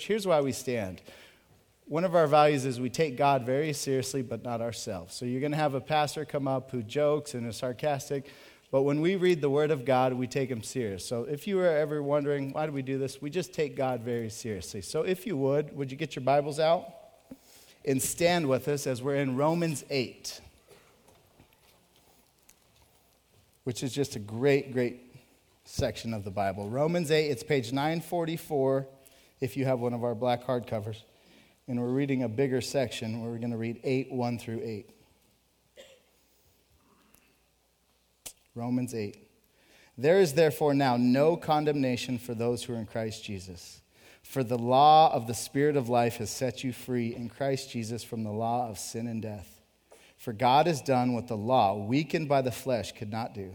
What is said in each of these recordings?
Here's why we stand. One of our values is we take God very seriously, but not ourselves. So you're going to have a pastor come up who jokes and is sarcastic, but when we read the Word of God, we take Him serious. So if you were ever wondering, why do we do this? We just take God very seriously. So if you would, would you get your Bibles out and stand with us as we're in Romans 8, which is just a great, great section of the Bible. Romans 8, it's page 944 if you have one of our black hardcovers. And we're reading a bigger section where we're going to read 8, 1 through 8. Romans 8. There is therefore now no condemnation for those who are in Christ Jesus. For the law of the Spirit of life has set you free in Christ Jesus from the law of sin and death. For God has done what the law, weakened by the flesh, could not do.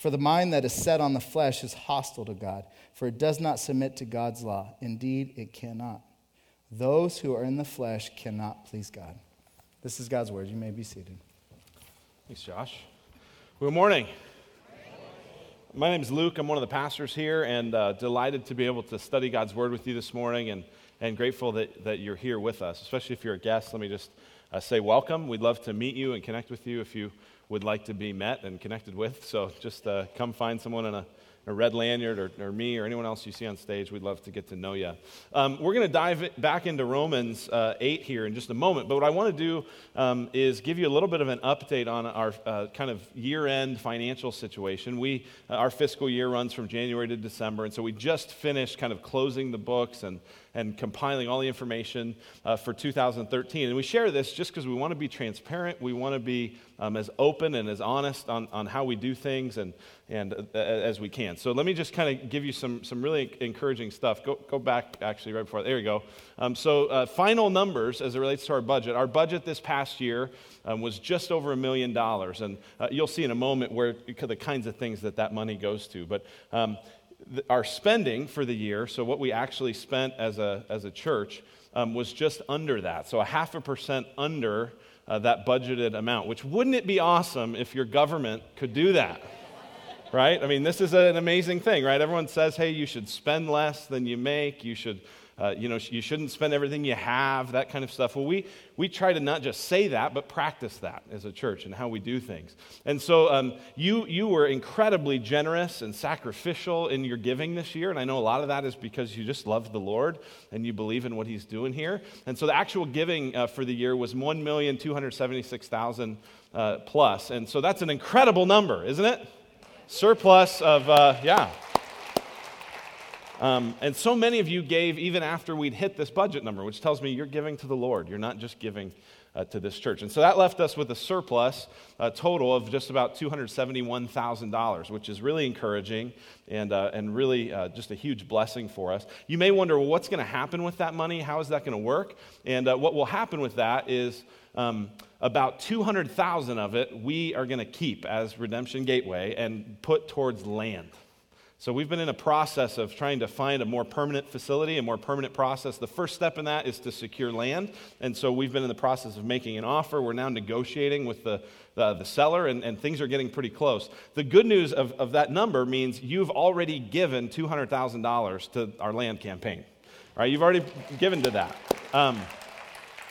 For the mind that is set on the flesh is hostile to God, for it does not submit to God's law. Indeed, it cannot. Those who are in the flesh cannot please God. This is God's word. You may be seated. Thanks, Josh. Good morning. My name is Luke. I'm one of the pastors here and uh, delighted to be able to study God's word with you this morning and, and grateful that, that you're here with us, especially if you're a guest. Let me just uh, say welcome. We'd love to meet you and connect with you if you would like to be met and connected with. So just uh, come find someone in a, a red lanyard or, or, me or anyone else you see on stage. We'd love to get to know you. Um, we're going to dive back into Romans uh, 8 here in just a moment. But what I want to do um, is give you a little bit of an update on our uh, kind of year end financial situation. We, uh, our fiscal year runs from January to December. And so we just finished kind of closing the books and and compiling all the information uh, for 2013. And we share this just because we want to be transparent. We want to be um, as open and as honest on, on how we do things and, and uh, as we can. So let me just kind of give you some, some really encouraging stuff. Go, go back, actually, right before. There you go. Um, so, uh, final numbers as it relates to our budget. Our budget this past year um, was just over a million dollars. And uh, you'll see in a moment where the kinds of things that that money goes to. But our spending for the year, so what we actually spent as a, as a church, um, was just under that. So a half a percent under uh, that budgeted amount, which wouldn't it be awesome if your government could do that? right? I mean, this is an amazing thing, right? Everyone says, hey, you should spend less than you make, you should uh, you know, you shouldn't spend everything you have, that kind of stuff. Well, we, we try to not just say that, but practice that as a church and how we do things. And so um, you, you were incredibly generous and sacrificial in your giving this year. And I know a lot of that is because you just love the Lord and you believe in what He's doing here. And so the actual giving uh, for the year was 1,276,000 uh, plus. And so that's an incredible number, isn't it? Surplus of, uh, yeah. Um, and so many of you gave even after we'd hit this budget number, which tells me you're giving to the Lord. You're not just giving uh, to this church. And so that left us with a surplus uh, total of just about $271,000, which is really encouraging and, uh, and really uh, just a huge blessing for us. You may wonder, well, what's going to happen with that money? How is that going to work? And uh, what will happen with that is um, about 200,000 of it we are going to keep as Redemption Gateway and put towards land. So we've been in a process of trying to find a more permanent facility, a more permanent process. The first step in that is to secure land. And so we've been in the process of making an offer. We're now negotiating with the, the, the seller, and, and, things are getting pretty close. The good news of, of that number means you've already given $200,000 to our land campaign. Right? You've already given to that. Um,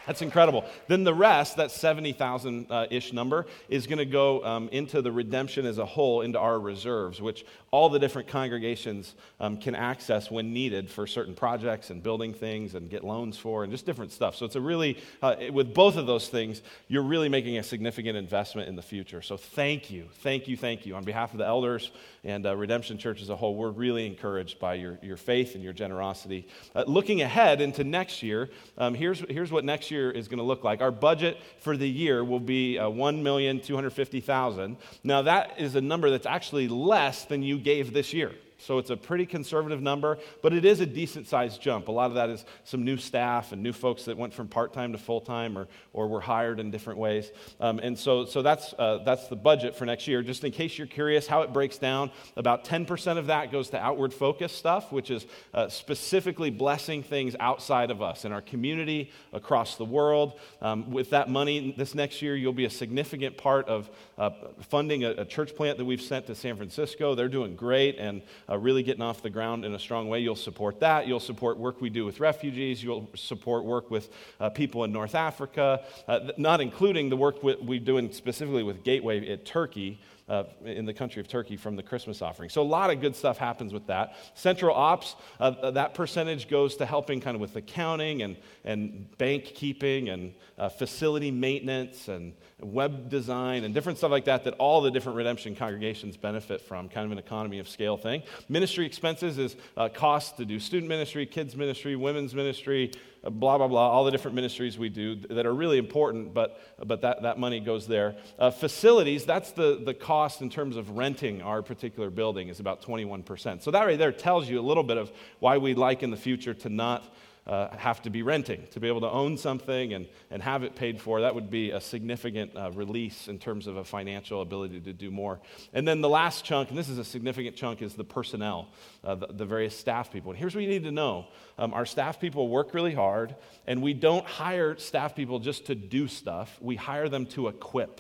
that's incredible. Then the rest, that 70,000 uh, ish number, is going to go um, into the redemption as a whole, into our reserves, which all the different congregations um, can access when needed for certain projects and building things and get loans for and just different stuff. So it's a really, uh, with both of those things, you're really making a significant investment in the future. So thank you, thank you, thank you. On behalf of the elders and uh, Redemption Church as a whole, we're really encouraged by your, your faith and your generosity. Uh, looking ahead into next year, um, here's, here's what next year is going to look like. Our budget for the year will be uh, 1,250,000. Now, that is a number that's actually less than you gave this year. So it's a pretty conservative number, but it is a decent sized jump. A lot of that is some new staff and new folks that went from part time to full time or, or were hired in different ways. Um, and so, so that's, uh, that's the budget for next year. Just in case you're curious how it breaks down, about 10% of that goes to outward focus stuff, which is uh, specifically blessing things outside of us in our community, across the world. Um, with that money this next year, you'll be a significant part of uh, funding a, a church plant that we've sent to San Francisco. They're doing great and uh, really getting off the ground in a strong way. You'll support that. You'll support work we do with refugees. You'll support work with uh, people in North Africa, uh, not including the work we're doing specifically with Gateway at Turkey uh, in the country of Turkey from the Christmas offering. So a lot of good stuff happens with that. Central ops, uh, that percentage goes to helping kind of with accounting and, and bank keeping and uh, facility maintenance and web design and different stuff like that that all the different redemption congregations benefit from, kind of an economy of scale thing. Ministry expenses is uh, costs to do student ministry, kids ministry, women's ministry, blah, blah, blah, all the different ministries we do that are really important, but, but that, that money goes there. Uh, facilities, that's the, the cost in terms of renting our particular building, is about 21%. So that right there tells you a little bit of why we'd like in the future to not uh, have to be renting. To be able to own something and, and have it paid for, that would be a significant uh, release in terms of a financial ability to do more. And then the last chunk, and this is a significant chunk, is the personnel, uh, the, the, various staff people. And here's what you need to know um, our staff people work really hard, and we don't hire staff people just to do stuff, we hire them to equip.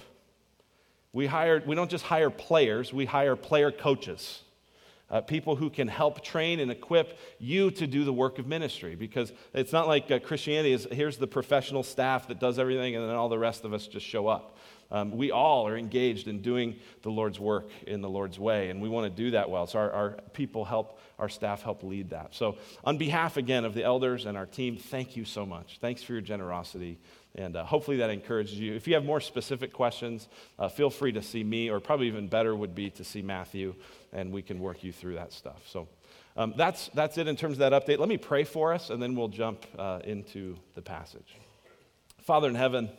We, hire, we don't just hire players, we hire player coaches uh, people who can help train and equip you to do the work of ministry. Because it's not like uh, Christianity is here's the professional staff that does everything, and then all the rest of us just show up. Um, we all are engaged in doing the Lord's work in the Lord's way, and we want to do that well. So our, our people help, our staff help lead that. So, on behalf again of the elders and our team, thank you so much. Thanks for your generosity. And uh, hopefully that encourages you. If you have more specific questions, uh, feel free to see me, or probably even better would be to see Matthew, and we can work you through that stuff. So um, that's, that's it in terms of that update. Let me pray for us, and then we'll jump uh, into the passage. Father in heaven,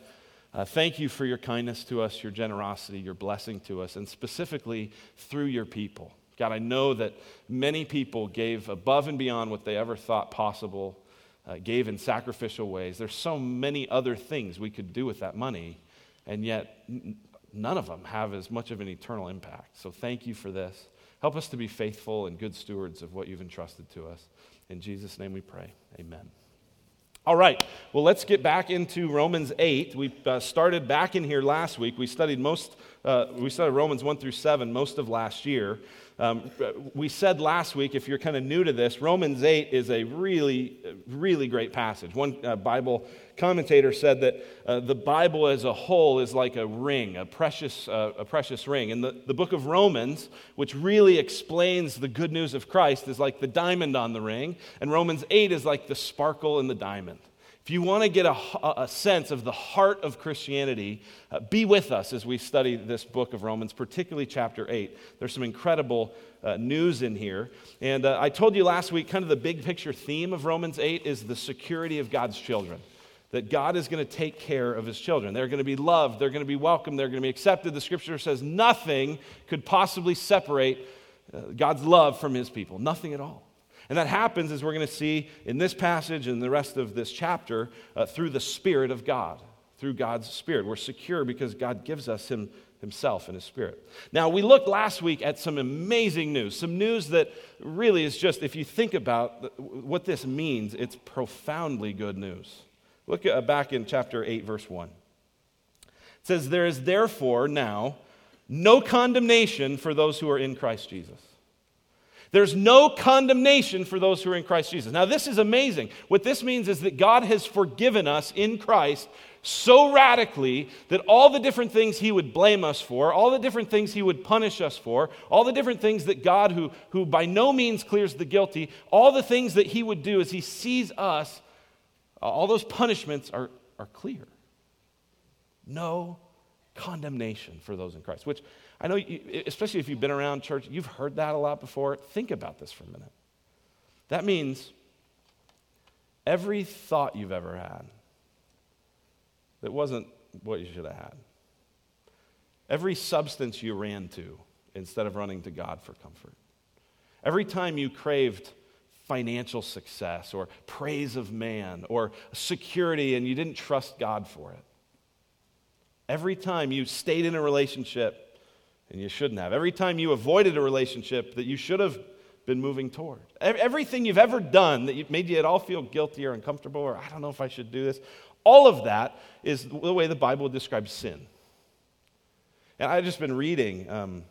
uh, thank you for your kindness to us, your generosity, your blessing to us, and specifically through your people. God, I know that many people gave above and beyond what they ever thought possible uh, gave in sacrificial ways. There's so many other things we could do with that money, and yet n- none of them have as much of an eternal impact. So thank you for this. Help us to be faithful and good stewards of what you've entrusted to us. In Jesus' name we pray. Amen. All right, well, let's get back into Romans 8. We uh, started back in here last week. We studied most, uh, we studied Romans 1 through 7 most of last year. Um, we said last week, if you're kind of new to this, Romans 8 is a really, really great passage. One uh, Bible commentator said that uh, the Bible as a whole is like a ring, a precious, uh, a precious ring. And the, the book of Romans, which really explains the good news of Christ, is like the diamond on the ring. And Romans 8 is like the sparkle in the diamond. If you want to get a, a, sense of the heart of Christianity, uh, be with us as we study this book of Romans, particularly chapter 8. There's some incredible uh, news in here. And uh, I told you last week, kind of the big picture theme of Romans 8 is the security of God's children. That God is going to take care of his children. They're going to be loved, they're going to be welcomed, they're going to be accepted. The scripture says nothing could possibly separate uh, God's love from his people, nothing at all. And that happens, as we're going to see in this passage and the rest of this chapter, uh, through the Spirit of God, through God's Spirit. We're secure because God gives us Him Himself and His Spirit. Now, we looked last week at some amazing news, some news that really is just, if you think about what this means, it's profoundly good news. Look at, back in chapter 8, verse 1. It says, There is therefore now no condemnation for those who are in Christ Jesus. There's no condemnation for those who are in Christ Jesus. Now, this is amazing. What this means is that God has forgiven us in Christ so radically that all the different things he would blame us for, all the different things he would punish us for, all the different things that God, who, who by no means clears the guilty, all the things that he would do as he sees us, all those punishments are, are clear. No condemnation for those in Christ, which I know, you, especially if you've been around church, you've heard that a lot before. Think about this for a minute. That means every thought you've ever had that wasn't what you should have had, every substance you ran to instead of running to God for comfort, Every time you craved financial success or praise of man or security and you didn't trust God for it. Every time you stayed in a relationship and you shouldn't have. Every time you avoided a relationship that you should have been moving toward. Everything you've ever done that made you at all feel guilty or uncomfortable or I don't know if I should do this, all of that is the way the Bible describes sin. And I've just been reading um,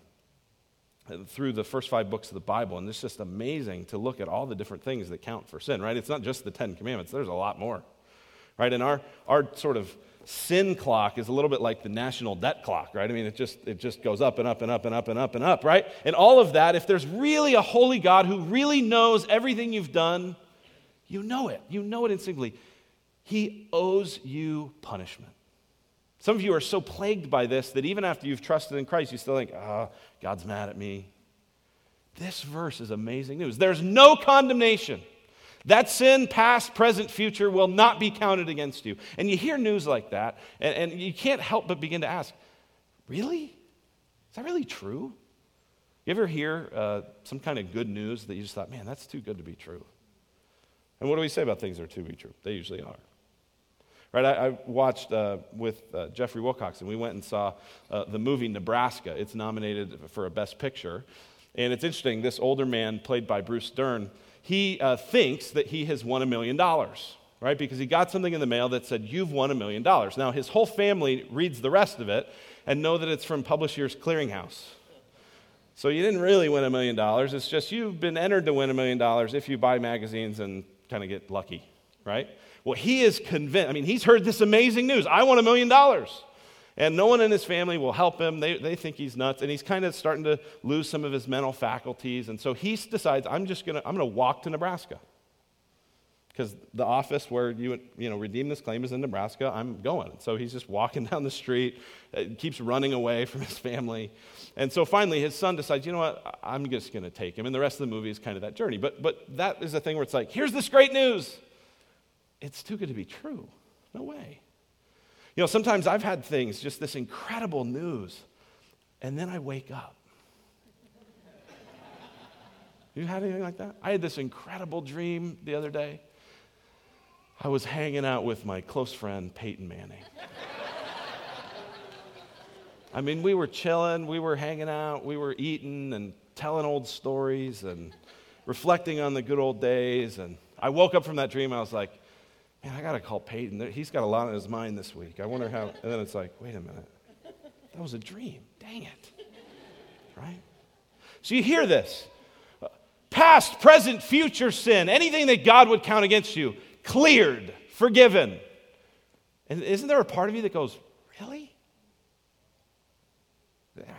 through the first five books of the Bible, and it's just amazing to look at all the different things that count for sin, right? It's not just the Ten Commandments, there's a lot more, right? And our, our sort of sin clock is a little bit like the national debt clock, right? I mean, it just, it just goes up and up and up and up and up and up, right? And all of that, if there's really a holy God who really knows everything you've done, you know it. You know it instinctively. He owes you punishment. Some of you are so plagued by this that even after you've trusted in Christ, you still think, oh, God's mad at me. This verse is amazing news. There's no condemnation. That sin, past, present, future, will not be counted against you. And you hear news like that, and, and you can't help but begin to ask, really? Is that really true? You ever hear uh, some kind of good news that you just thought, man, that's too good to be true? And what do we say about things that are too be true? They usually are. Right, I, I watched uh, with uh, Jeffrey Wilcox, and we went and saw uh, the movie Nebraska. It's nominated for a Best Picture. And it's interesting, this older man, played by Bruce Dern, he uh, thinks that he has won a million dollars, right? Because he got something in the mail that said, You've won a million dollars. Now, his whole family reads the rest of it and know that it's from Publishers Clearinghouse. So you didn't really win a million dollars. It's just you've been entered to win a million dollars if you buy magazines and kind of get lucky, right? Well, he is convinced. I mean, he's heard this amazing news I won a million dollars. And no one in his family will help him. They, they think he's nuts. And he's kind of starting to lose some of his mental faculties. And so he decides, I'm just going to, I'm going to walk to Nebraska. Because the office where you, you know, redeem this claim is in Nebraska. I'm going. So he's just walking down the street, keeps running away from his family. And so finally, his son decides, you know what, I'm just going to take him. And the rest of the movie is kind of that journey. But, but that is the thing where it's like, here's this great news it's too good to be true. No way. You know, sometimes I've had things, just this incredible news, and then I wake up. You had anything like that? I had this incredible dream the other day. I was hanging out with my close friend, Peyton Manning. I mean, we were chilling, we were hanging out, we were eating and telling old stories and reflecting on the good old days. And I woke up from that dream, I was like, man, I got to call Peyton. He's got a lot on his mind this week. I wonder how. And then it's like, wait a minute. That was a dream. Dang it. Right? So you hear this past, present, future sin, anything that God would count against you, cleared, forgiven. And isn't there a part of you that goes, really?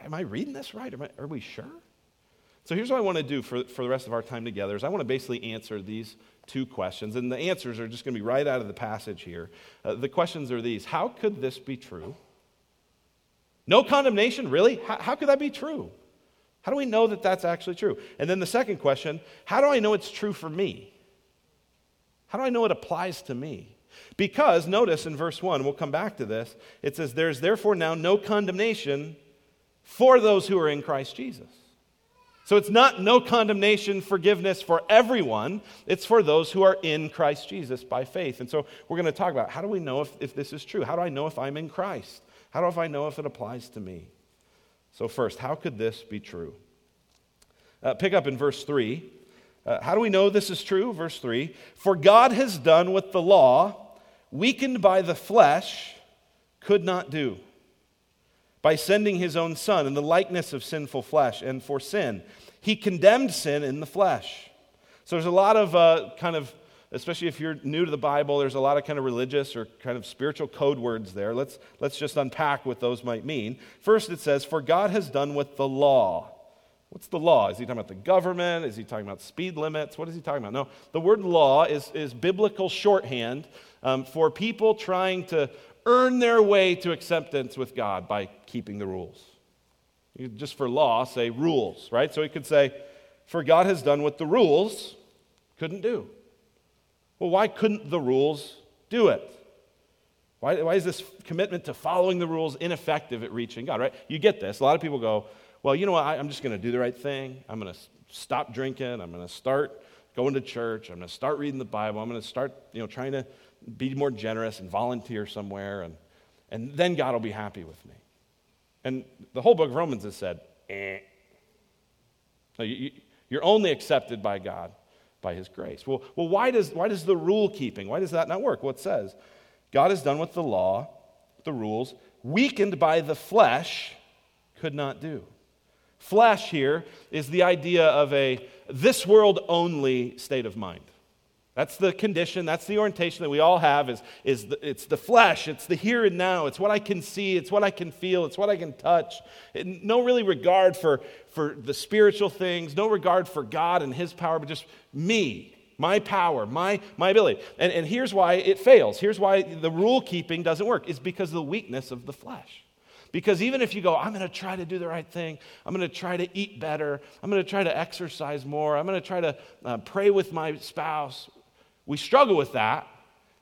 Am I reading this right? I, are we sure? So here's what I want to do for, for the rest of our time together is I want to basically answer these two questions. And the answers are just going to be right out of the passage here. Uh, the questions are these How could this be true? No condemnation, really? How, how could that be true? How do we know that that's actually true? And then the second question How do I know it's true for me? How do I know it applies to me? Because notice in verse 1, we'll come back to this, it says, There's therefore now no condemnation for those who are in Christ Jesus. So it's not no condemnation, forgiveness for everyone. It's for those who are in Christ Jesus by faith. And so we're going to talk about how do we know if, if this is true? How do I know if I'm in Christ? How do I know if it applies to me? So, first, how could this be true? Uh, pick up in verse 3. Uh, how do we know this is true? Verse 3 For God has done what the law, weakened by the flesh, could not do by sending his own son in the likeness of sinful flesh and for sin. He condemned sin in the flesh. So there's a lot of uh, kind of, especially if you're new to the Bible, there's a lot of kind of religious or kind of spiritual code words there. Let's, let's just unpack what those might mean. First, it says, For God has done with the law. What's the law? Is he talking about the government? Is he talking about speed limits? What is he talking about? No, the word law is, is biblical shorthand um, for people trying to earn their way to acceptance with God by keeping the rules. You just for law, say rules, right? So he could say, For God has done what the rules couldn't do. Well, why couldn't the rules do it? Why, why is this commitment to following the rules ineffective at reaching God, right? You get this. A lot of people go, Well, you know what? I, I'm just going to do the right thing. I'm going to stop drinking. I'm going to start going to church. I'm going to start reading the Bible. I'm going to start, you know, trying to be more generous and volunteer somewhere. And, and then God will be happy with me. And the whole book of Romans has said, eh. No, you, you're only accepted by God by his grace. Well, well why, does, why does the rule keeping, why does that not work? Well, it says, God has done what the law, the rules, weakened by the flesh, could not do. Flesh here is the idea of a this world only state of mind. That's the condition, that's the orientation that we all have is, is the, it's the flesh, it's the here and now, it's what I can see, it's what I can feel, it's what I can touch. no really regard for, for the spiritual things, no regard for God and his power, but just me, my power, my, my ability. And, and here's why it fails. Here's why the rule keeping doesn't work. It's because of the weakness of the flesh. Because even if you go, I'm going to try to do the right thing, I'm going to try to eat better, I'm going to try to exercise more, I'm going to try to uh, pray with my spouse, we struggle with that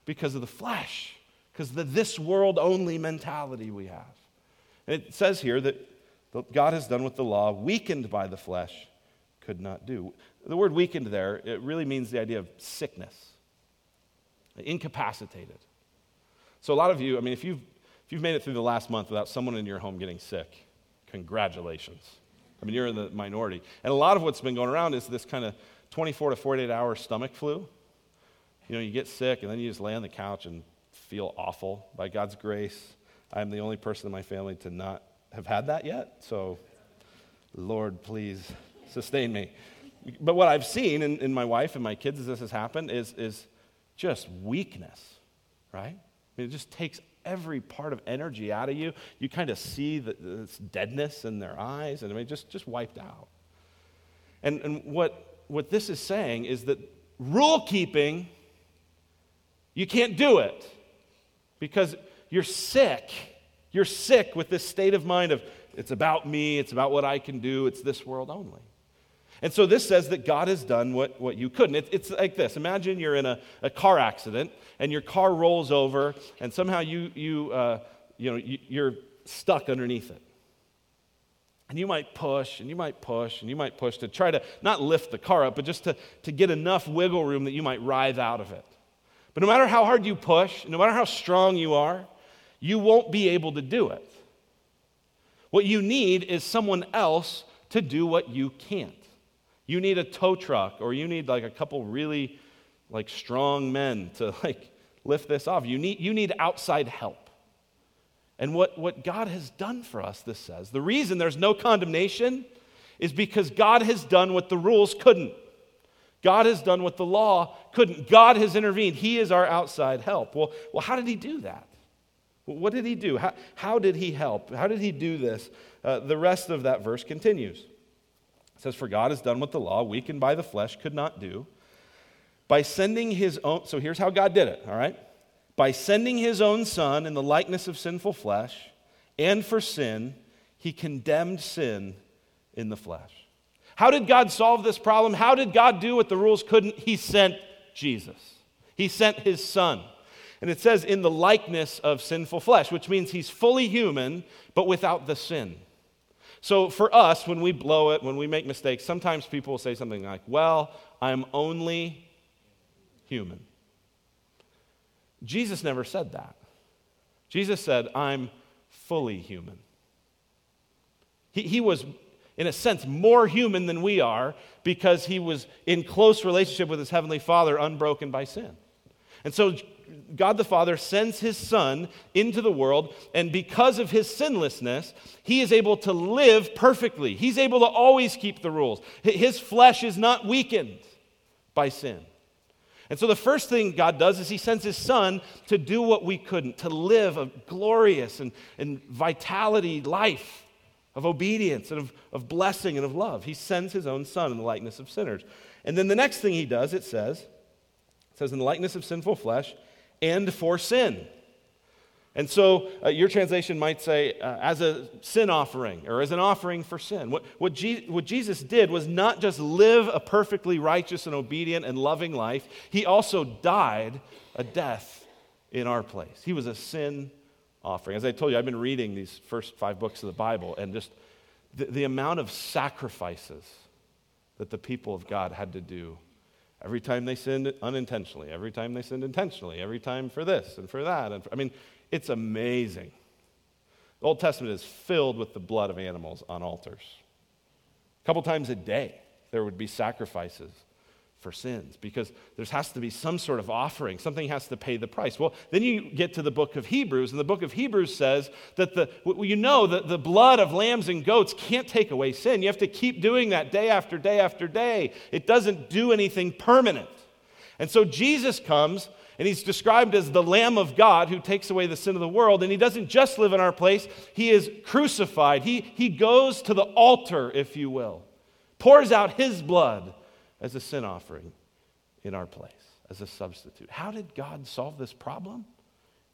because of the flesh, because the this world only mentality we have. And it says here that God has done what the law, weakened by the flesh, could not do. The word weakened there, it really means the idea of sickness, incapacitated. So, a lot of you, I mean, if you've if you've made it through the last month without someone in your home getting sick, congratulations. I mean, you're in the minority. And a lot of what's been going around is this kind of 24 to 48 hour stomach flu. You know, you get sick and then you just lay on the couch and feel awful. By God's grace, I'm the only person in my family to not have had that yet. So, Lord, please sustain me. But what I've seen in, in my wife and my kids as this has happened is, is just weakness, right? I mean, it just takes every part of energy out of you. You kind of see the, this deadness in their eyes, and I mean, just, just wiped out. And, and what, what this is saying is that rule keeping, you can't do it because you're sick. You're sick with this state of mind of it's about me, it's about what I can do, it's this world only. And so this says that God has done what, what you couldn't. It, it's like this Imagine you're in a, a car accident and your car rolls over and somehow you, you, uh, you know, you, you're stuck underneath it. And you might push and you might push and you might push to try to not lift the car up, but just to, to get enough wiggle room that you might writhe out of it. But no matter how hard you push, no matter how strong you are, you won't be able to do it. What you need is someone else to do what you can't. You need a tow truck or you need like a couple really like strong men to like lift this off. You need, you need outside help. And what, what God has done for us, this says, the reason there's no condemnation is because God has done what the rules couldn't. God has done what the law couldn't. God has intervened. He is our outside help. Well, well how did he do that? What did he do? How, how did he help? How did he do this? Uh, the rest of that verse continues. It says, For God has done what the law, weakened by the flesh, could not do. By sending his own, so here's how God did it, all right? By sending his own son in the likeness of sinful flesh, and for sin, he condemned sin in the flesh. How did God solve this problem? How did God do what the rules couldn't? He sent Jesus. He sent his son. And it says in the likeness of sinful flesh, which means he's fully human, but without the sin. So for us, when we blow it, when we make mistakes, sometimes people will say something like, Well, I'm only human. Jesus never said that. Jesus said, I'm fully human. He, he was, in a sense, more human than we are because he was in close relationship with his heavenly Father, unbroken by sin. And so God the Father sends his Son into the world, and because of his sinlessness, he is able to live perfectly. He's able to always keep the rules. His flesh is not weakened by sin. And so the first thing God does is he sends his Son to do what we couldn't, to live a glorious and, and vitality life of obedience and of, of blessing and of love. He sends his own Son in the likeness of sinners. And then the next thing he does, it says, it says, in the likeness of sinful flesh, and for sin. And so uh, your translation might say, uh, as a sin offering or as an offering for sin. What, what, Je- what Jesus did was not just live a perfectly righteous and obedient and loving life, he also died a death in our place. He was a sin offering. As I told you, I've been reading these first five books of the Bible, and just the, the amount of sacrifices that the people of God had to do every time they sinned unintentionally, every time they sinned intentionally, every time for this and for that. And for, I mean, it's amazing. The Old Testament is filled with the blood of animals on altars. A couple times a day, there would be sacrifices for sins because there has to be some sort of offering. Something has to pay the price. Well, then you get to the book of Hebrews, and the book of Hebrews says that the, you know that the blood of lambs and goats can't take away sin. You have to keep doing that day after day after day. It doesn't do anything permanent. And so Jesus comes, and he's described as the Lamb of God who takes away the sin of the world. And he doesn't just live in our place, he is crucified. He, he goes to the altar, if you will, pours out his blood as a sin offering in our place, as a substitute. How did God solve this problem?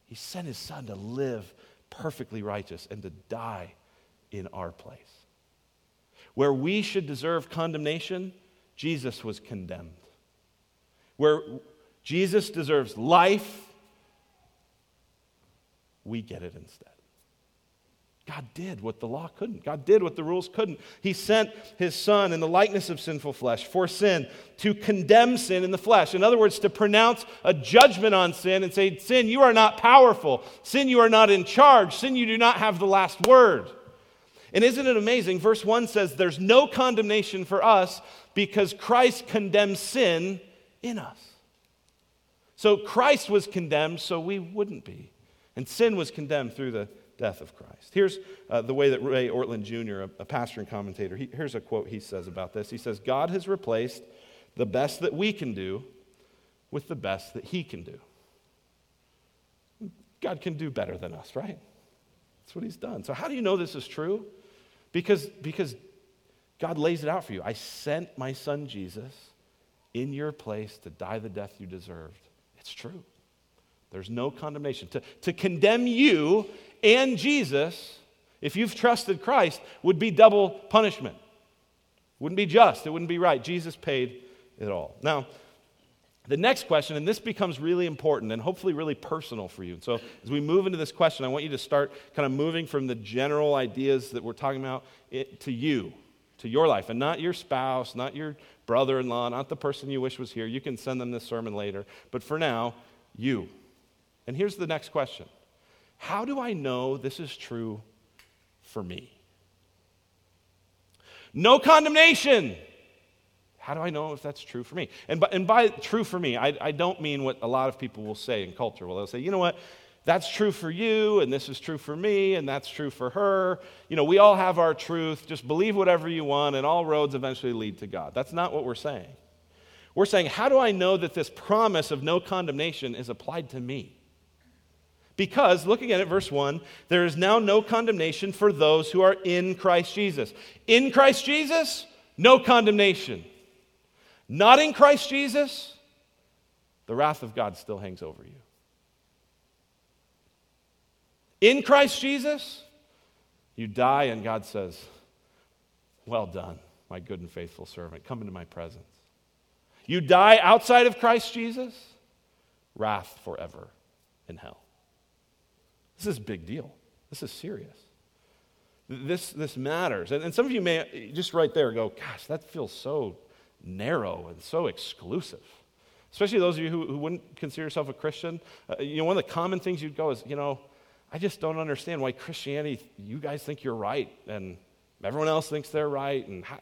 He sent his son to live perfectly righteous and to die in our place. Where we should deserve condemnation, Jesus was condemned. Where Jesus deserves life, we get it instead. God did what the law couldn't. God did what the rules couldn't. He sent his son in the likeness of sinful flesh for sin to condemn sin in the flesh. In other words, to pronounce a judgment on sin and say, Sin, you are not powerful. Sin, you are not in charge. Sin, you do not have the last word. And isn't it amazing? Verse 1 says, There's no condemnation for us because Christ condemns sin in us. So Christ was condemned so we wouldn't be. And sin was condemned through the death of Christ. Here's uh, the way that Ray Ortlund Jr., a, a pastor and commentator, he, here's a quote he says about this. He says, God has replaced the best that we can do with the best that he can do. God can do better than us, right? That's what he's done. So, how do you know this is true? Because, because God lays it out for you. I sent my son Jesus in your place to die the death you deserved. It's true. There's no condemnation. To, to condemn you and Jesus, if you've trusted Christ, would be double punishment. Wouldn't be just, it wouldn't be right. Jesus paid it all. Now, the next question, and this becomes really important and hopefully really personal for you. So, as we move into this question, I want you to start kind of moving from the general ideas that we're talking about eh, to you, to your life, and not your spouse, not your brother in law, not the person you wish was here. You can send them this sermon later. But for now, you. And here's the next question How do I know this is true for me? No condemnation. How do I know if that's true for me? And by, and by true for me, I, I don't mean what a lot of people will say in culture. Well, they'll say, you know what? That's true for you, and this is true for me, and that's true for her. You know, we all have our truth. Just believe whatever you want, and all roads eventually lead to God. That's not what we're saying. We're saying, how do I know that this promise of no condemnation is applied to me? Because, looking at it, verse 1, there is now no condemnation for those who are in Christ Jesus. In Christ Jesus, no condemnation. Not in Christ Jesus, the wrath of God still hangs over you. In Christ Jesus, you die, and God says, Well done, my good and faithful servant. Come into my presence. You die outside of Christ Jesus, wrath forever in hell. This is a big deal. This is serious. This, this matters. And, and some of you may just right there go, gosh, that feels so narrow and so exclusive. Especially those of you who, who wouldn't consider yourself a Christian. Uh, you know, one of the common things you'd go is, you know, I just don't understand why Christianity, you guys think you're right and everyone else thinks they're right. And how,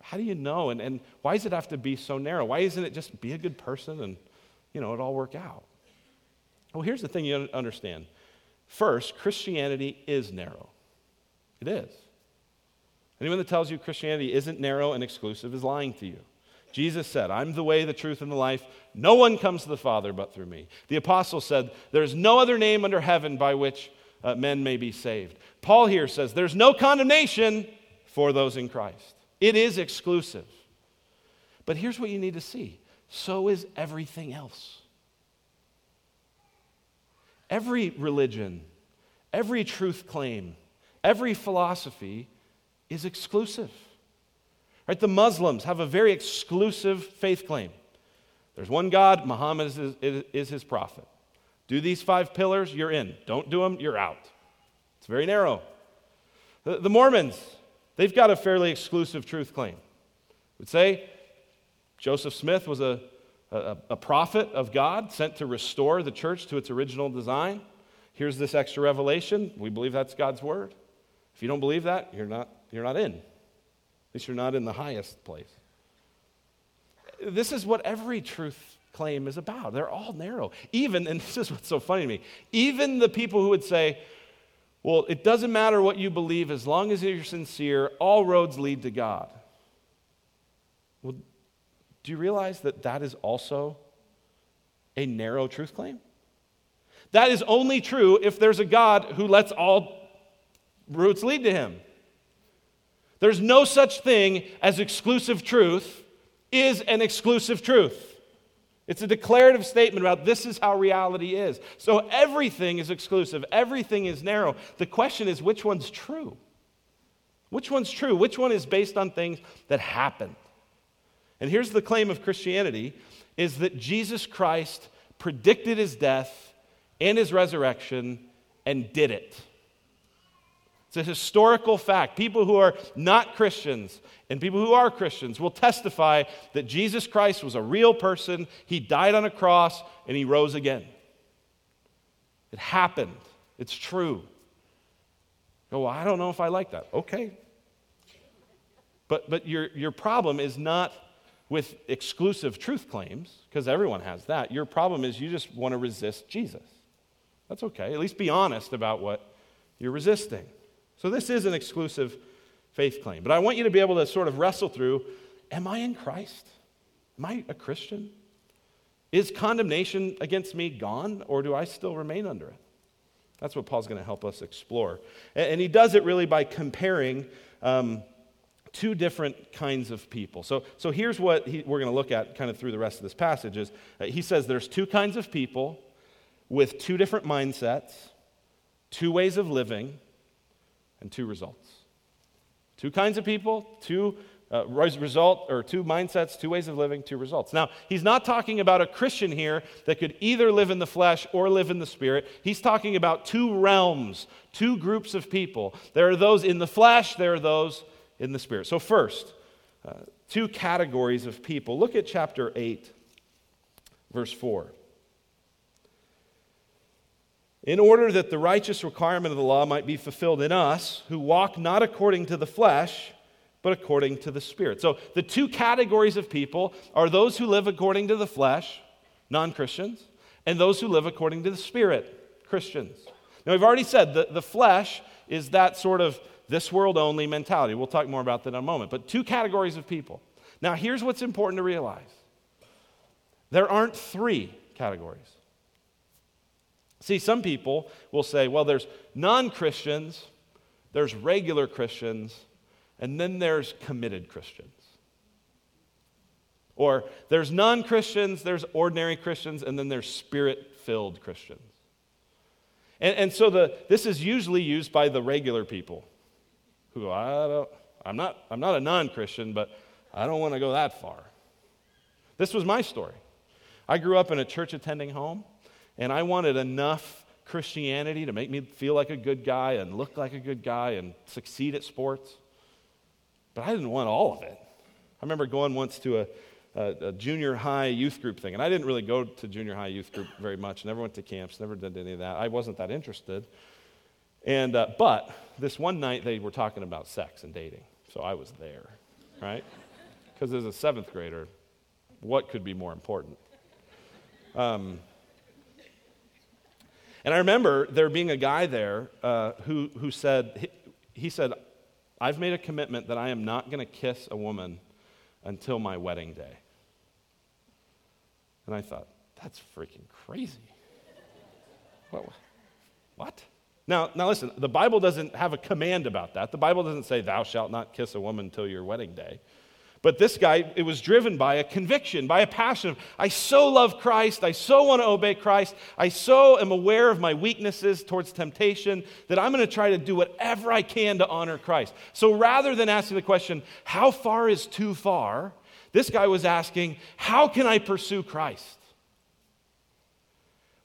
how do you know? And, and why does it have to be so narrow? Why isn't it just be a good person and, you know, it all work out? Well, here's the thing you understand First, Christianity is narrow. It is. Anyone that tells you Christianity isn't narrow and exclusive is lying to you. Jesus said, I'm the way, the truth, and the life. No one comes to the Father but through me. The apostle said, There's no other name under heaven by which uh, men may be saved. Paul here says, There's no condemnation for those in Christ. It is exclusive. But here's what you need to see so is everything else. Every religion, every truth claim, every philosophy is exclusive. Right? The Muslims have a very exclusive faith claim. There's one God, Muhammad is, is, is his prophet. Do these five pillars, you're in. Don't do them, you're out. It's very narrow. The, the Mormons, they've got a fairly exclusive truth claim. would say Joseph Smith was a, a, a prophet of God sent to restore the church to its original design. Here's this extra revelation. We believe that's God's word. If you don't believe that, you're not, you're not in. At least you're not in the highest place. This is what every truth claim is about. They're all narrow. Even, and this is what's so funny to me, even the people who would say, well, it doesn't matter what you believe as long as you're sincere, all roads lead to God. Well, do you realize that that is also a narrow truth claim? That is only true if there's a God who lets all routes lead to him. There's no such thing as exclusive truth is an exclusive truth. It's a declarative statement about this is how reality is. So everything is exclusive, everything is narrow. The question is which one's true? Which one's true? Which one is based on things that happened? And here's the claim of Christianity is that Jesus Christ predicted his death and his resurrection and did it. It's a historical fact. People who are not Christians and people who are Christians will testify that Jesus Christ was a real person. He died on a cross and he rose again. It happened. It's true. Well, I don't know if I like that. Okay. But, but your, your problem is not with exclusive truth claims, because everyone has that. Your problem is you just want to resist Jesus. That's okay. At least be honest about what you're resisting. So this is an exclusive faith claim. But I want you to be able to sort of wrestle through Am I in Christ? Am I a Christian? Is condemnation against me gone, or do I still remain under it? That's what Paul's going to help us explore. And, he does it really by comparing um, two different kinds of people. So, so here's what he, we're going to look at kind of through the rest of this passage is, uh, he says there's two kinds of people with two different mindsets, two ways of living, and two results. Two kinds of people, two uh, result or two mindsets, two ways of living, two results. Now, he's not talking about a Christian here that could either live in the flesh or live in the spirit. He's talking about two realms, two groups of people. There are those in the flesh, there are those in the spirit. So, first, uh, two categories of people. Look at chapter 8, verse 4 in order that the righteous requirement of the law might be fulfilled in us who walk not according to the flesh, but according to the Spirit. So the two categories of people are those who live according to the flesh, non Christians, and those who live according to the Spirit, Christians. Now, we've already said that the flesh is that sort of this world only mentality. We'll talk more about that in a moment. But two categories of people. Now, here's what's important to realize there aren't three categories. See, some people will say, well, there's non Christians, there's regular Christians, and then there's committed Christians. Or there's non Christians, there's ordinary Christians, and then there's spirit filled Christians. And, and so the, this is usually used by the regular people who go, I don't, I'm, not, I'm not a non Christian, but I don't want to go that far. This was my story. I grew up in a church attending home and I wanted enough Christianity to make me feel like a good guy and look like a good guy and succeed at sports. But I didn't want all of it. I remember going once to a, a, a, junior high youth group thing, and I didn't really go to junior high youth group very much. Never went to camps, never did any of that. I wasn't that interested. And, uh, but this one night they were talking about sex and dating, so I was there, right? Because as a seventh grader, what could be more important? Um, and I remember there being a guy there uh, who, who said, he, he said, I've made a commitment that I am not going to kiss a woman until my wedding day. And I thought, that's freaking crazy. what? what? Now, now listen, the Bible doesn't have a command about that. The Bible doesn't say, thou shalt not kiss a woman until your wedding day. But this guy, it was driven by a conviction, by a passion I so love Christ, I so want to obey Christ, I so am aware of my weaknesses towards temptation that I'm going to try to do whatever I can to honor Christ. So rather than asking the question, how far is too far, this guy was asking, how can I pursue Christ?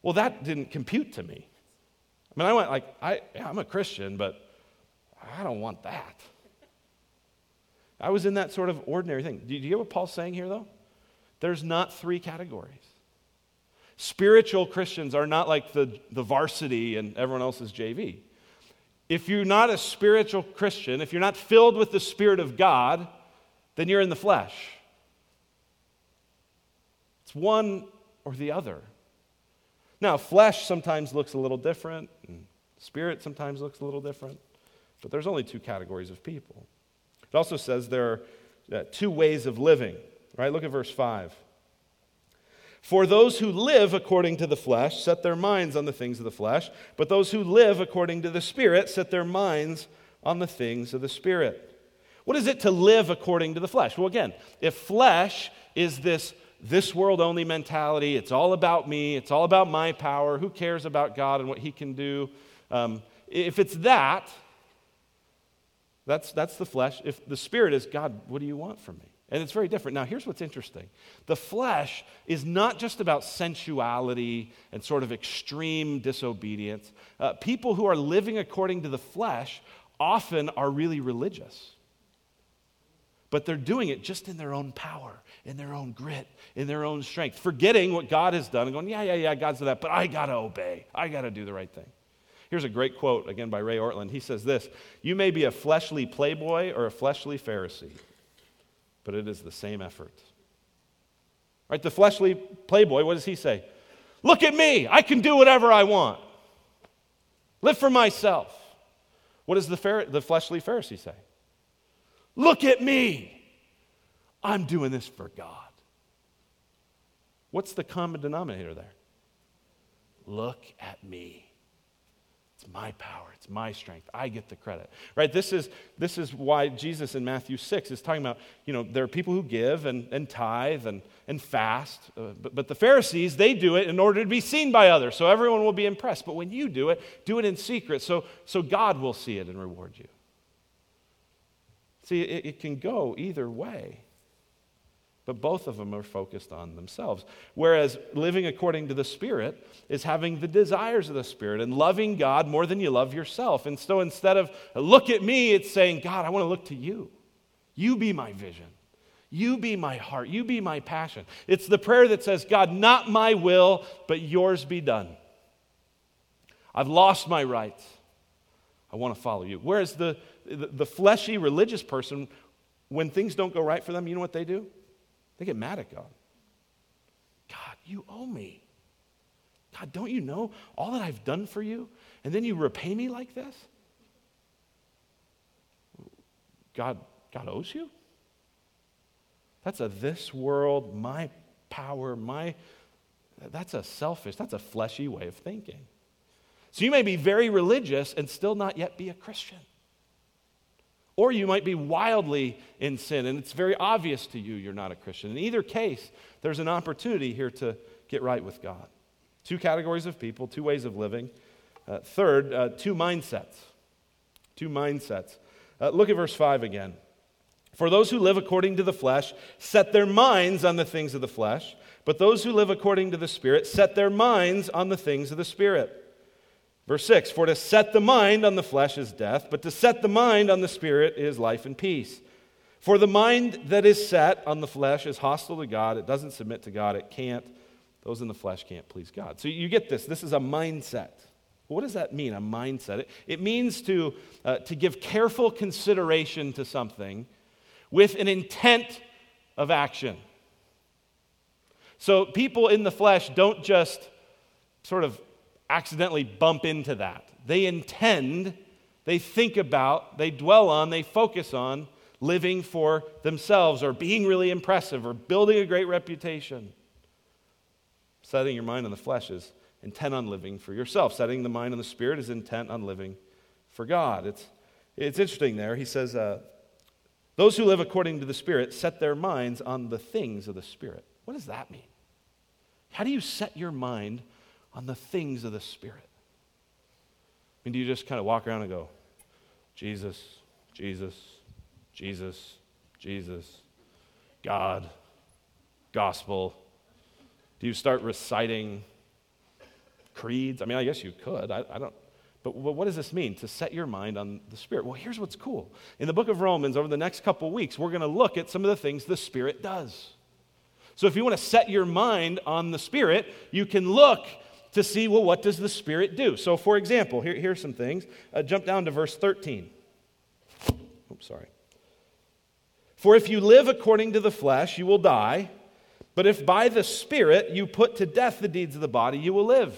Well, that didn't compute to me. I mean, I went like, I, yeah, I'm a Christian, but I don't want that. I was in that sort of ordinary thing. Do you get what Paul's saying here, though? There's not three categories. Spiritual Christians are not like the, the varsity and everyone else's JV. If you're not a spiritual Christian, if you're not filled with the Spirit of God, then you're in the flesh. It's one or the other. Now, flesh sometimes looks a little different, and spirit sometimes looks a little different, but there's only two categories of people. It also says there are uh, two ways of living, right? Look at verse 5. For those who live according to the flesh set their minds on the things of the flesh, but those who live according to the Spirit set their minds on the things of the Spirit. What is it to live according to the flesh? Well, again, if flesh is this this world only mentality, it's all about me, it's all about my power, who cares about God and what He can do? Um, if it's that, that's, that's the flesh. If the Spirit is, God, what do you want from me? And it's very different. Now, here's what's interesting the flesh is not just about sensuality and sort of extreme disobedience. Uh, people who are living according to the flesh often are really religious, but they're doing it just in their own power, in their own grit, in their own strength, forgetting what God has done and going, yeah, yeah, yeah, God's done that, but I got to obey. I got to do the right thing. Here's a great quote, again by Ray Ortlund. He says this You may be a fleshly playboy or a fleshly Pharisee but it is the same effort. Right? The fleshly playboy, what does he say? Look at me, I can do whatever I want. Live for myself. What does the, the fleshly Pharisee say? Look at me, I'm doing this for God. What's the common denominator there? Look at me. It's my power, it's my strength. I get the credit. Right? This is, this is why Jesus in Matthew 6 is talking about, you know, there are people who give and, and tithe and, and fast, uh, but, but the Pharisees, they do it in order to be seen by others, so everyone will be impressed. But when you do it, do it in secret, so, so God will see it and reward you. See, it, it can go either way. But both of them are focused on themselves. Whereas living according to the Spirit is having the desires of the Spirit and loving God more than you love yourself. And so instead of look at me, it's saying, God, I want to look to you. You be my vision. You be my heart. You be my passion. It's the prayer that says, God, not my will, but yours be done. I've lost my rights. I want to follow you. Whereas the, the, fleshy religious person, when things don't go right for them, you know what they do? They get mad at God. God, you owe me. God, don't you know all that I've done for you? And then you repay me like this? God, God owes you? That's a this world, my power, my that's a selfish, that's a fleshy way of thinking. So you may be very religious and still not yet be a Christian. Or you might be wildly in sin, and it's very obvious to you you're not a Christian. In either case, there's an opportunity here to get right with God. Two categories of people, two ways of living. Uh, third, uh, two mindsets. Two mindsets. Uh, look at verse 5 again. For those who live according to the flesh set their minds on the things of the flesh, but those who live according to the Spirit set their minds on the things of the Spirit. Verse 6 For to set the mind on the flesh is death, but to set the mind on the spirit is life and peace. For the mind that is set on the flesh is hostile to God. It doesn't submit to God. It can't. Those in the flesh can't please God. So you get this. This is a mindset. What does that mean, a mindset? It, it means to, uh, to give careful consideration to something with an intent of action. So people in the flesh don't just sort of accidentally bump into that. They intend, they think about, they dwell on, they focus on living for themselves or being really impressive or building a great reputation. Setting your mind on the flesh is intent on living for yourself. Setting the mind on the spirit is intent on living for God. It's, it's interesting there. He says, uh, Those who live according to the Spirit set their minds on the things of the Spirit. What does that mean? How do you set your mind on the things of the Spirit? I mean, do you just kind of walk around and go, Jesus, Jesus, Jesus, Jesus, God, gospel? Do you start reciting creeds? I mean, I guess you could. I, I don't. But what does this mean to set your mind on the Spirit? Well, here's what's cool. In the book of Romans, over the next couple weeks, we're going to look at some of the things the Spirit does. So if you want to set your mind on the Spirit, you can look to see, well, what does the Spirit do? So, for example, here, here's some things. Uh, jump down to verse 13. Oops, sorry. For if you live according to the flesh, you will die. But if by the Spirit you put to death the deeds of the body, you will live.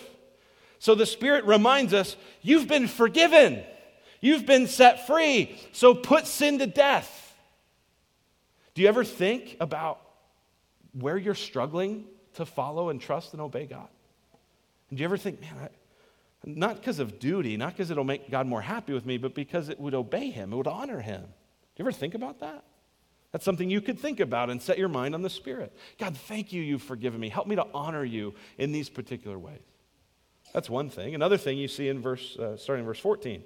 So the Spirit reminds us you've been forgiven, you've been set free. So put sin to death. Do you ever think about where you're struggling to follow and trust and obey God? And do you ever think, man, I, not because of duty, not because it'll make God more happy with me, but because it would obey Him, it would honor Him? Do you ever think about that? That's something you could think about and set your mind on the Spirit. God, thank you, you've forgiven me. Help me to honor you in these particular ways. That's one thing. Another thing you see in verse, uh, starting in verse 14.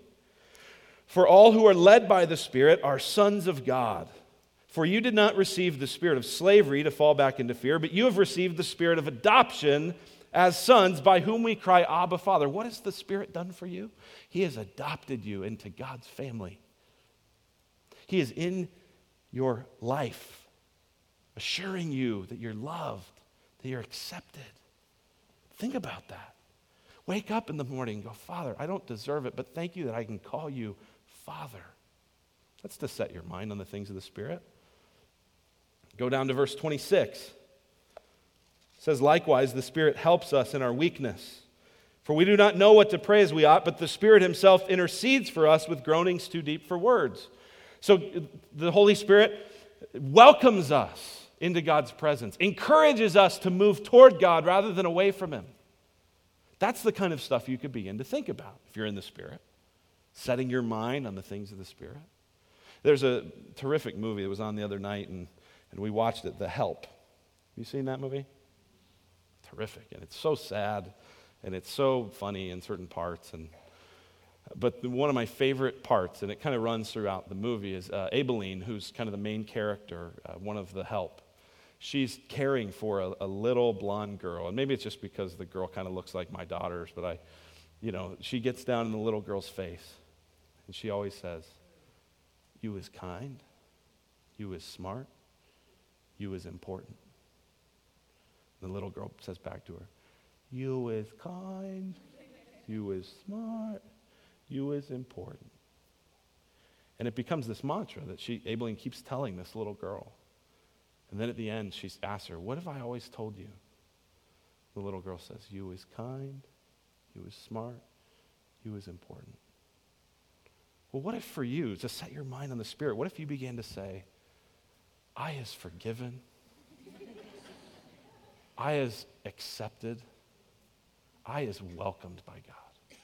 For all who are led by the Spirit are sons of God. For you did not receive the spirit of slavery to fall back into fear, but you have received the spirit of adoption as sons by whom we cry, Abba, Father. What has the Spirit done for you? He has adopted you into God's family. He is in your life, assuring you that you're loved, that you're accepted. Think about that. Wake up in the morning and go, Father, I don't deserve it, but thank you that I can call you Father. That's to set your mind on the things of the Spirit. Go down to verse 26. It says, Likewise, the Spirit helps us in our weakness. For we do not know what to pray as we ought, but the Spirit Himself intercedes for us with groanings too deep for words. So the Holy Spirit welcomes us into God's presence, encourages us to move toward God rather than away from Him. That's the kind of stuff you could begin to think about if you're in the Spirit, setting your mind on the things of the Spirit. There's a terrific movie that was on the other night, and, and we watched it, The Help. Have You seen that movie? Terrific. And it's so sad, and it's so funny in certain parts. And but the, one of my favorite parts, and it kind of runs throughout the movie, is uh, Aibileen, who's kind of the main character, uh, one of the help. She's caring for a, a, little blonde girl, and maybe it's just because the girl kind of looks like my daughters, but I, you know, she gets down in the little girl's face, and she always says, You is kind, you is smart, you is important. The little girl says back to her, You is kind, you is smart, you is important. And it becomes this mantra that she, Aibileen keeps telling this little girl. And then at the end, she asks her, What have I always told you? The little girl says, You is kind, you is smart, you is important. Well, what if for you, to set your mind on the Spirit, what if you began to say, I is forgiven, I is accepted, I is welcomed by God.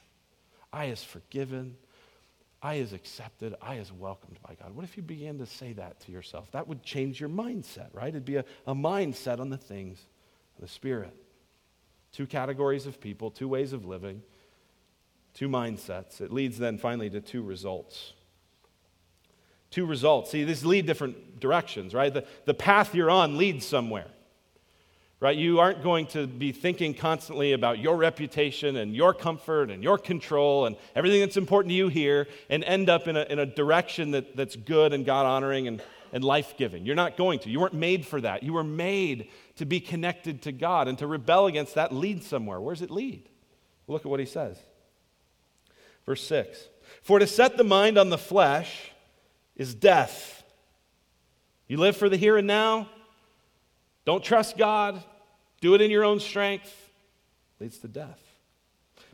I is forgiven. I is accepted. I is welcomed by God. What if you began to say that to yourself? That would change your mindset, right? It'd be a, a mindset on the things of the Spirit. Two categories of people, two ways of living, two mindsets. It leads then finally to two results. Two results. See, these lead different directions, right? The, the path you're on leads somewhere right? You aren't going to be thinking constantly about your reputation and your comfort and your control and everything that's important to you here and end up in a, in a direction that, that's good and God honoring and, and life giving. You're not going to. You weren't made for that. You were made to be connected to God and to rebel against that leads somewhere. Where does it lead? Look at what he says. Verse 6 For to set the mind on the flesh is death. You live for the here and now, don't trust God, do it in your own strength, leads to death.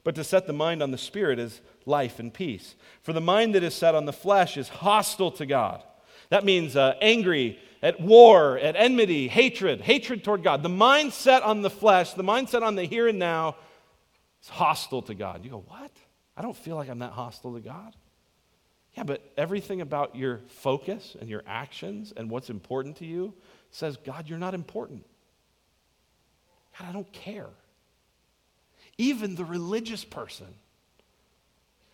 But to set the mind on the Spirit is life and peace. For the mind that is set on the flesh is hostile to God. That means uh, angry, at war, at enmity, hatred, hatred toward God. The mindset on the flesh, the mindset on the here and now, is hostile to God. You go, what? I don't feel like I'm that hostile to God. Yeah, but everything about your focus and your actions and what's important to you says, God, you're not important. God, I don't care. Even the religious person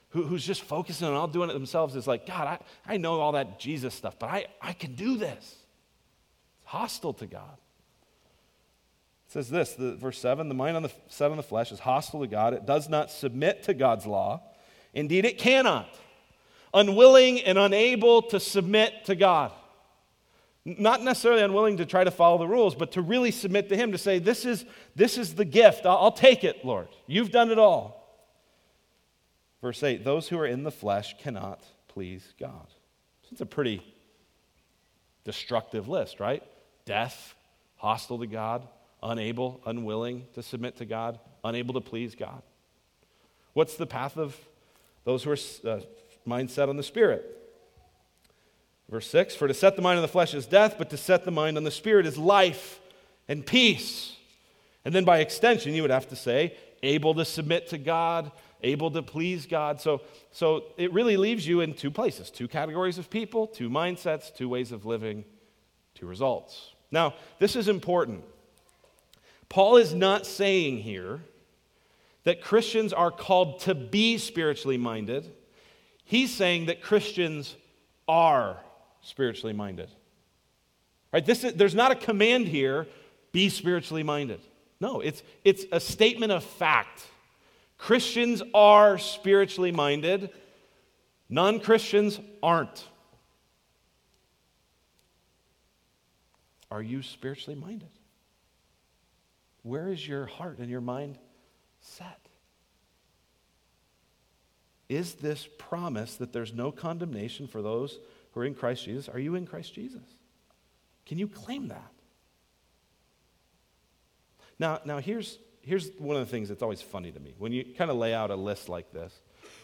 who, who's just focusing on all doing it themselves is like, God, I, I know all that Jesus stuff, but I, I can do this. It's hostile to God. It says this, the, verse 7 the mind on the, set on the flesh is hostile to God. It does not submit to God's law. Indeed, it cannot. Unwilling and unable to submit to God. Not necessarily unwilling to try to follow the rules, but to really submit to Him, to say, This is, this is the gift. I'll, I'll take it, Lord. You've done it all. Verse 8 Those who are in the flesh cannot please God. It's a pretty destructive list, right? Death, hostile to God, unable, unwilling to submit to God, unable to please God. What's the path of those who are uh, mindset on the Spirit? Verse 6 For to set the mind on the flesh is death, but to set the mind on the Spirit is life and peace. And then by extension, you would have to say, able to submit to God, able to please God. So, so it really leaves you in two places two categories of people, two mindsets, two ways of living, two results. Now, this is important. Paul is not saying here that Christians are called to be spiritually minded. He's saying that Christians are spiritually minded. Right? This is, there's not a command here, be spiritually minded. No, it's, it's a statement of fact. Christians are spiritually minded, non Christians aren't. Are you spiritually minded? Where is your heart and your mind set? Is this promise that there's no condemnation for those who are in Christ Jesus? Are you in Christ Jesus? Can you claim that? Now, now here's, here's one of the things that's always funny to me. When you kind of lay out a list like this,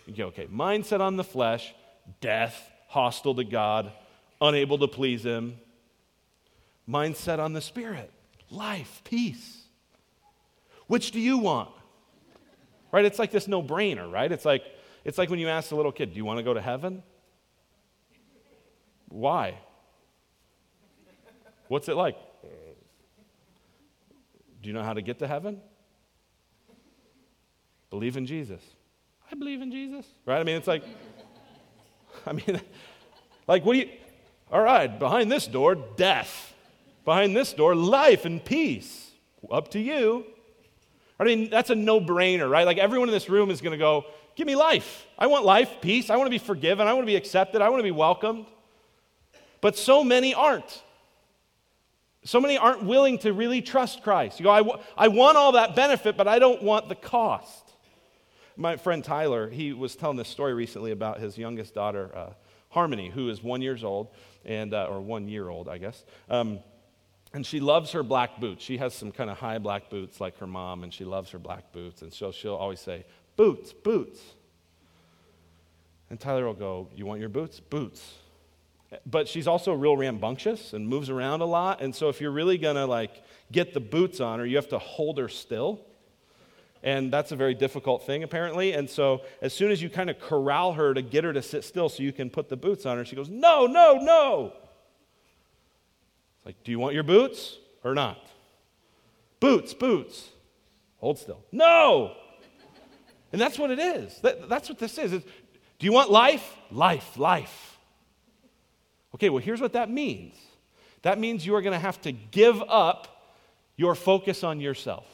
you go, okay, mindset on the flesh, death, hostile to God, unable to please Him. Mindset on the spirit, life, peace. Which do you want? Right? It's like this no brainer, right? It's like, it's like when you ask a little kid, Do you want to go to heaven? Why? What's it like? Do you know how to get to heaven? Believe in Jesus. I believe in Jesus. Right? I mean, it's like, I mean, like, what do you, all right, behind this door, death. Behind this door, life and peace. Up to you. I mean, that's a no brainer, right? Like, everyone in this room is going to go, give me life. I want life, peace. I want to be forgiven. I want to be accepted. I want to be welcomed. But so many aren't. So many aren't willing to really trust Christ. You go, I, w- I want all that benefit, but I don't want the cost. My friend Tyler, he was telling this story recently about his youngest daughter, uh, Harmony, who is one years old, and, uh, or one year old, I guess. Um, and she loves her black boots. She has some kind of high black boots like her mom, and she loves her black boots. And so she'll always say, Boots, boots. And Tyler will go, You want your boots? Boots. But she's also real rambunctious and moves around a lot. And so if you're really going to like get the boots on her, you have to hold her still. And that's a very difficult thing, apparently. And so, as soon as you kind of corral her to get her to sit still so you can put the boots on her, she goes, No, no, no. It's like, Do you want your boots or not? Boots, boots. Hold still. No. And that's what it is. That, that's what this is. It's, do you want life? Life, life. Okay, well, here's what that means that means you are going to have to give up your focus on yourself.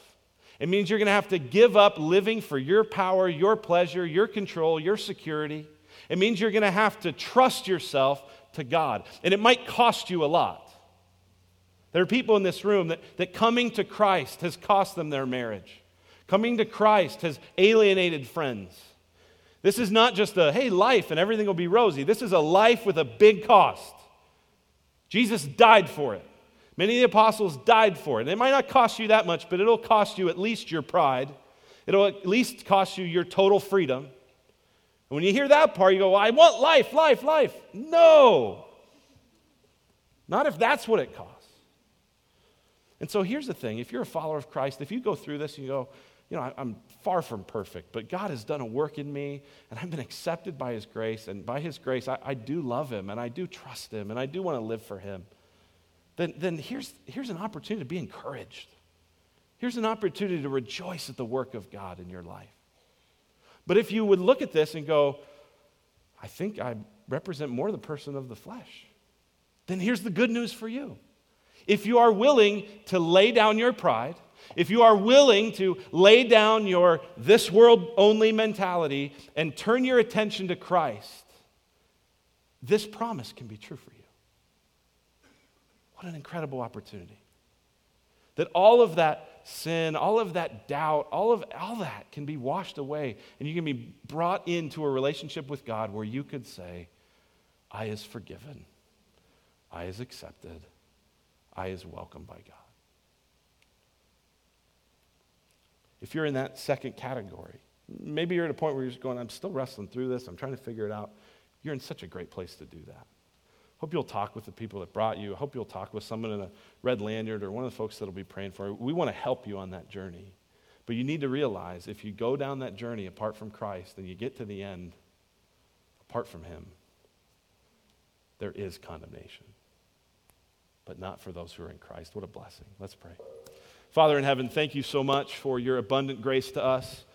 It means you're going to have to give up living for your power, your pleasure, your control, your security. It means you're going to have to trust yourself to God. And it might cost you a lot. There are people in this room that, that coming to Christ has cost them their marriage. Coming to Christ has alienated friends. This is not just a, hey, life and everything will be rosy. This is a life with a big cost. Jesus died for it. Many of the apostles died for it. It might not cost you that much, but it'll cost you at least your pride. It'll at least cost you your total freedom. And when you hear that part, you go, well, I want life, life, life. No. Not if that's what it costs. And so here's the thing if you're a follower of Christ, if you go through this and you go, you know, I'm far from perfect, but God has done a work in me, and I've been accepted by His grace. And by His grace, I, I do love Him, and I do trust Him, and I do want to live for Him then, then here's, here's an opportunity to be encouraged. Here's an opportunity to rejoice at the work of God in your life. But if you would look at this and go, I think I represent more the person of the flesh, then here's the good news for you. If you are willing to lay down your pride, if you are willing to lay down your this world only mentality and turn your attention to Christ, this promise can be true for you. What an incredible opportunity. That all of that sin, all of that doubt, all of all that can be washed away and you can be brought into a relationship with God where you could say, I is forgiven. I is accepted. I is welcomed by God. If you're in that second category, maybe you're at a point where you're just going, I'm still wrestling through this, I'm trying to figure it out. You're in such a great place to do that. Hope you'll talk with the people that brought you. I hope you'll talk with someone in a red lanyard or one of the folks that'll be praying for you. We want to help you on that journey. But you need to realize if you go down that journey apart from Christ and you get to the end apart from Him, there is condemnation. But not for those who are in Christ. What a blessing. Let's pray. Father in heaven, thank you so much for your abundant grace to us.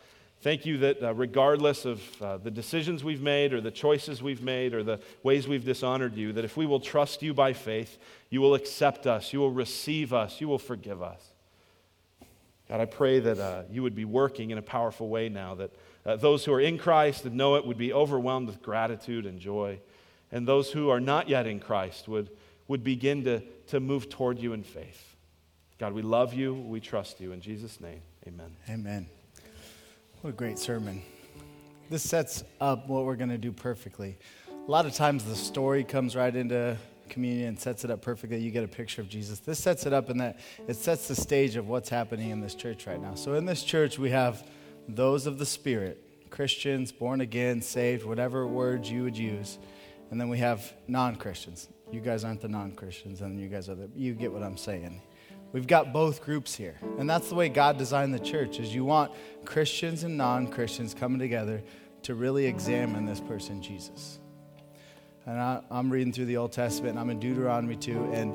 Thank you that uh, regardless of uh, the decisions we've made or the choices we've made or the ways we've dishonored you, that if we will trust you by faith, you will accept us, you will receive us, you will forgive us. God, I pray that uh, you would be working in a powerful way now, that uh, those who are in Christ and know it would be overwhelmed with gratitude and joy, and those who are not yet in Christ would, would begin to, to move toward you in faith. God, we love you, we trust you. In Jesus' name, amen. Amen. What a great sermon. This sets up what we're going to do perfectly. A lot of times the story comes right into communion and sets it up perfectly. You get a picture of Jesus. This sets it up in that it sets the stage of what's happening in this church right now. So in this church, we have those of the Spirit Christians, born again, saved, whatever words you would use. And then we have non Christians. You guys aren't the non Christians, and you guys are the, you get what I'm saying. We've got both groups here. And that's the way God designed the church is you want Christians and non-Christians coming together to really examine this person Jesus. And I, am reading through the Old Testament and I'm in Deuteronomy 2 and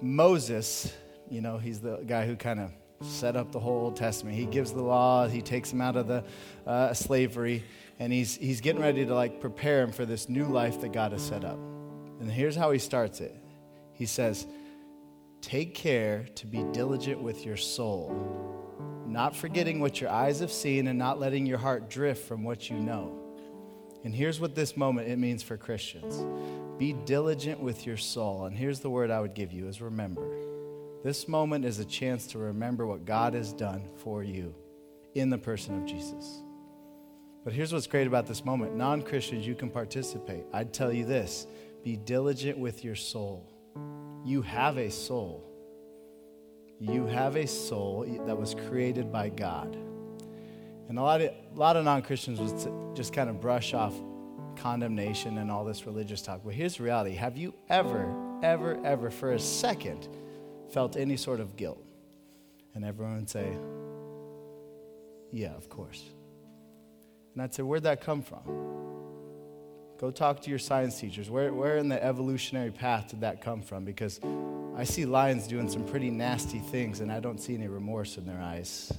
Moses, you know, he's the guy who kind of set up the whole Old Testament. He gives the law, he takes them out of the uh, slavery, and he's, he's getting ready to like prepare him for this new life that God has set up. And here's how he starts it. He says, Take care to be diligent with your soul, not forgetting what your eyes have seen and not letting your heart drift from what you know. And here's what this moment it means for Christians. Be diligent with your soul. And here's the word I would give you is remember. This moment is a chance to remember what God has done for you in the person of Jesus. But here's what's great about this moment. Non-Christians, you can participate. I'd tell you this, be diligent with your soul. You have a soul. You have a soul that was created by God. And a lot of, a lot of non Christians would just kind of brush off condemnation and all this religious talk. But here's the reality Have you ever, ever, ever, for a second, felt any sort of guilt? And everyone would say, Yeah, of course. And I'd say, Where'd that come from? Go talk to your science teachers. Where, where in the evolutionary path did that come from? Because I see lions doing some pretty nasty things and I don't see any remorse in their eyes.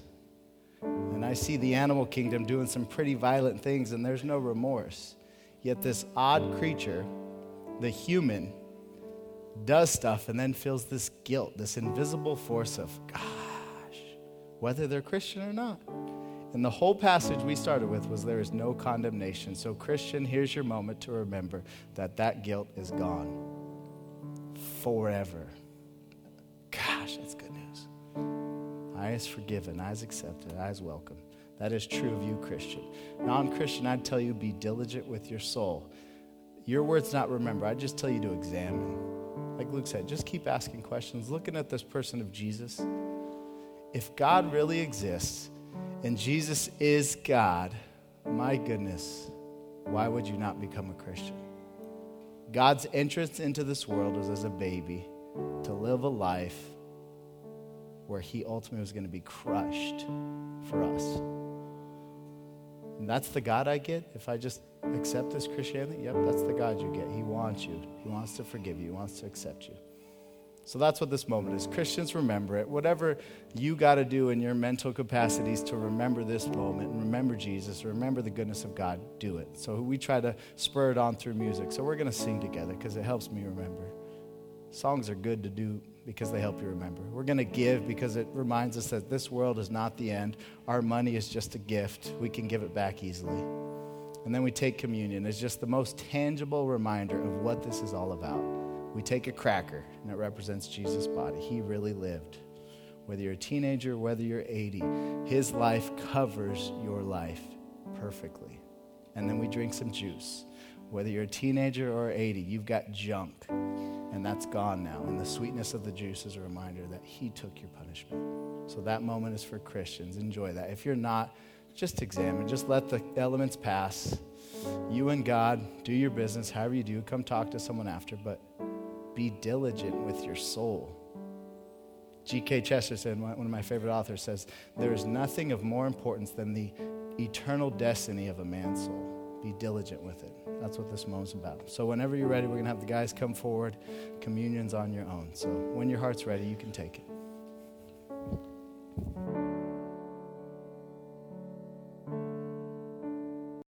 And I see the animal kingdom doing some pretty violent things and there's no remorse. Yet this odd creature, the human, does stuff and then feels this guilt, this invisible force of, gosh, whether they're Christian or not. And the whole passage we started with was there is no condemnation. So, Christian, here's your moment to remember that that guilt is gone forever. Gosh, that's good news. I is forgiven, I is accepted, I is welcome. That is true of you, Christian. Non Christian, I'd tell you be diligent with your soul. Your words not remember, I'd just tell you to examine. Like Luke said, just keep asking questions, looking at this person of Jesus. If God really exists, and Jesus is God, my goodness, why would you not become a Christian? God's entrance into this world was as a baby to live a life where he ultimately was going to be crushed for us. And that's the God I get if I just accept this Christianity. Yep, that's the God you get. He wants you, He wants to forgive you, He wants to accept you. So that's what this moment is. Christians, remember it. Whatever you got to do in your mental capacities to remember this moment and remember Jesus, remember the goodness of God, do it. So we try to spur it on through music. So we're going to sing together because it helps me remember. Songs are good to do because they help you remember. We're going to give because it reminds us that this world is not the end. Our money is just a gift. We can give it back easily. And then we take communion as just the most tangible reminder of what this is all about. We take a cracker, and it represents Jesus' body. He really lived. Whether you're a teenager, whether you're 80, his life covers your life perfectly. And then we drink some juice. Whether you're a teenager or 80, you've got junk, and that's gone now. And the sweetness of the juice is a reminder that he took your punishment. So that moment is for Christians. Enjoy that. If you're not, just examine, just let the elements pass. You and God, do your business, however you do. Come talk to someone after, but be diligent with your soul. G.K. Chesterton, one of my favorite authors, says, There is nothing of more importance than the eternal destiny of a man's soul. Be diligent with it. That's what this moment's about. So, whenever you're ready, we're going to have the guys come forward. Communion's on your own. So, when your heart's ready, you can take it.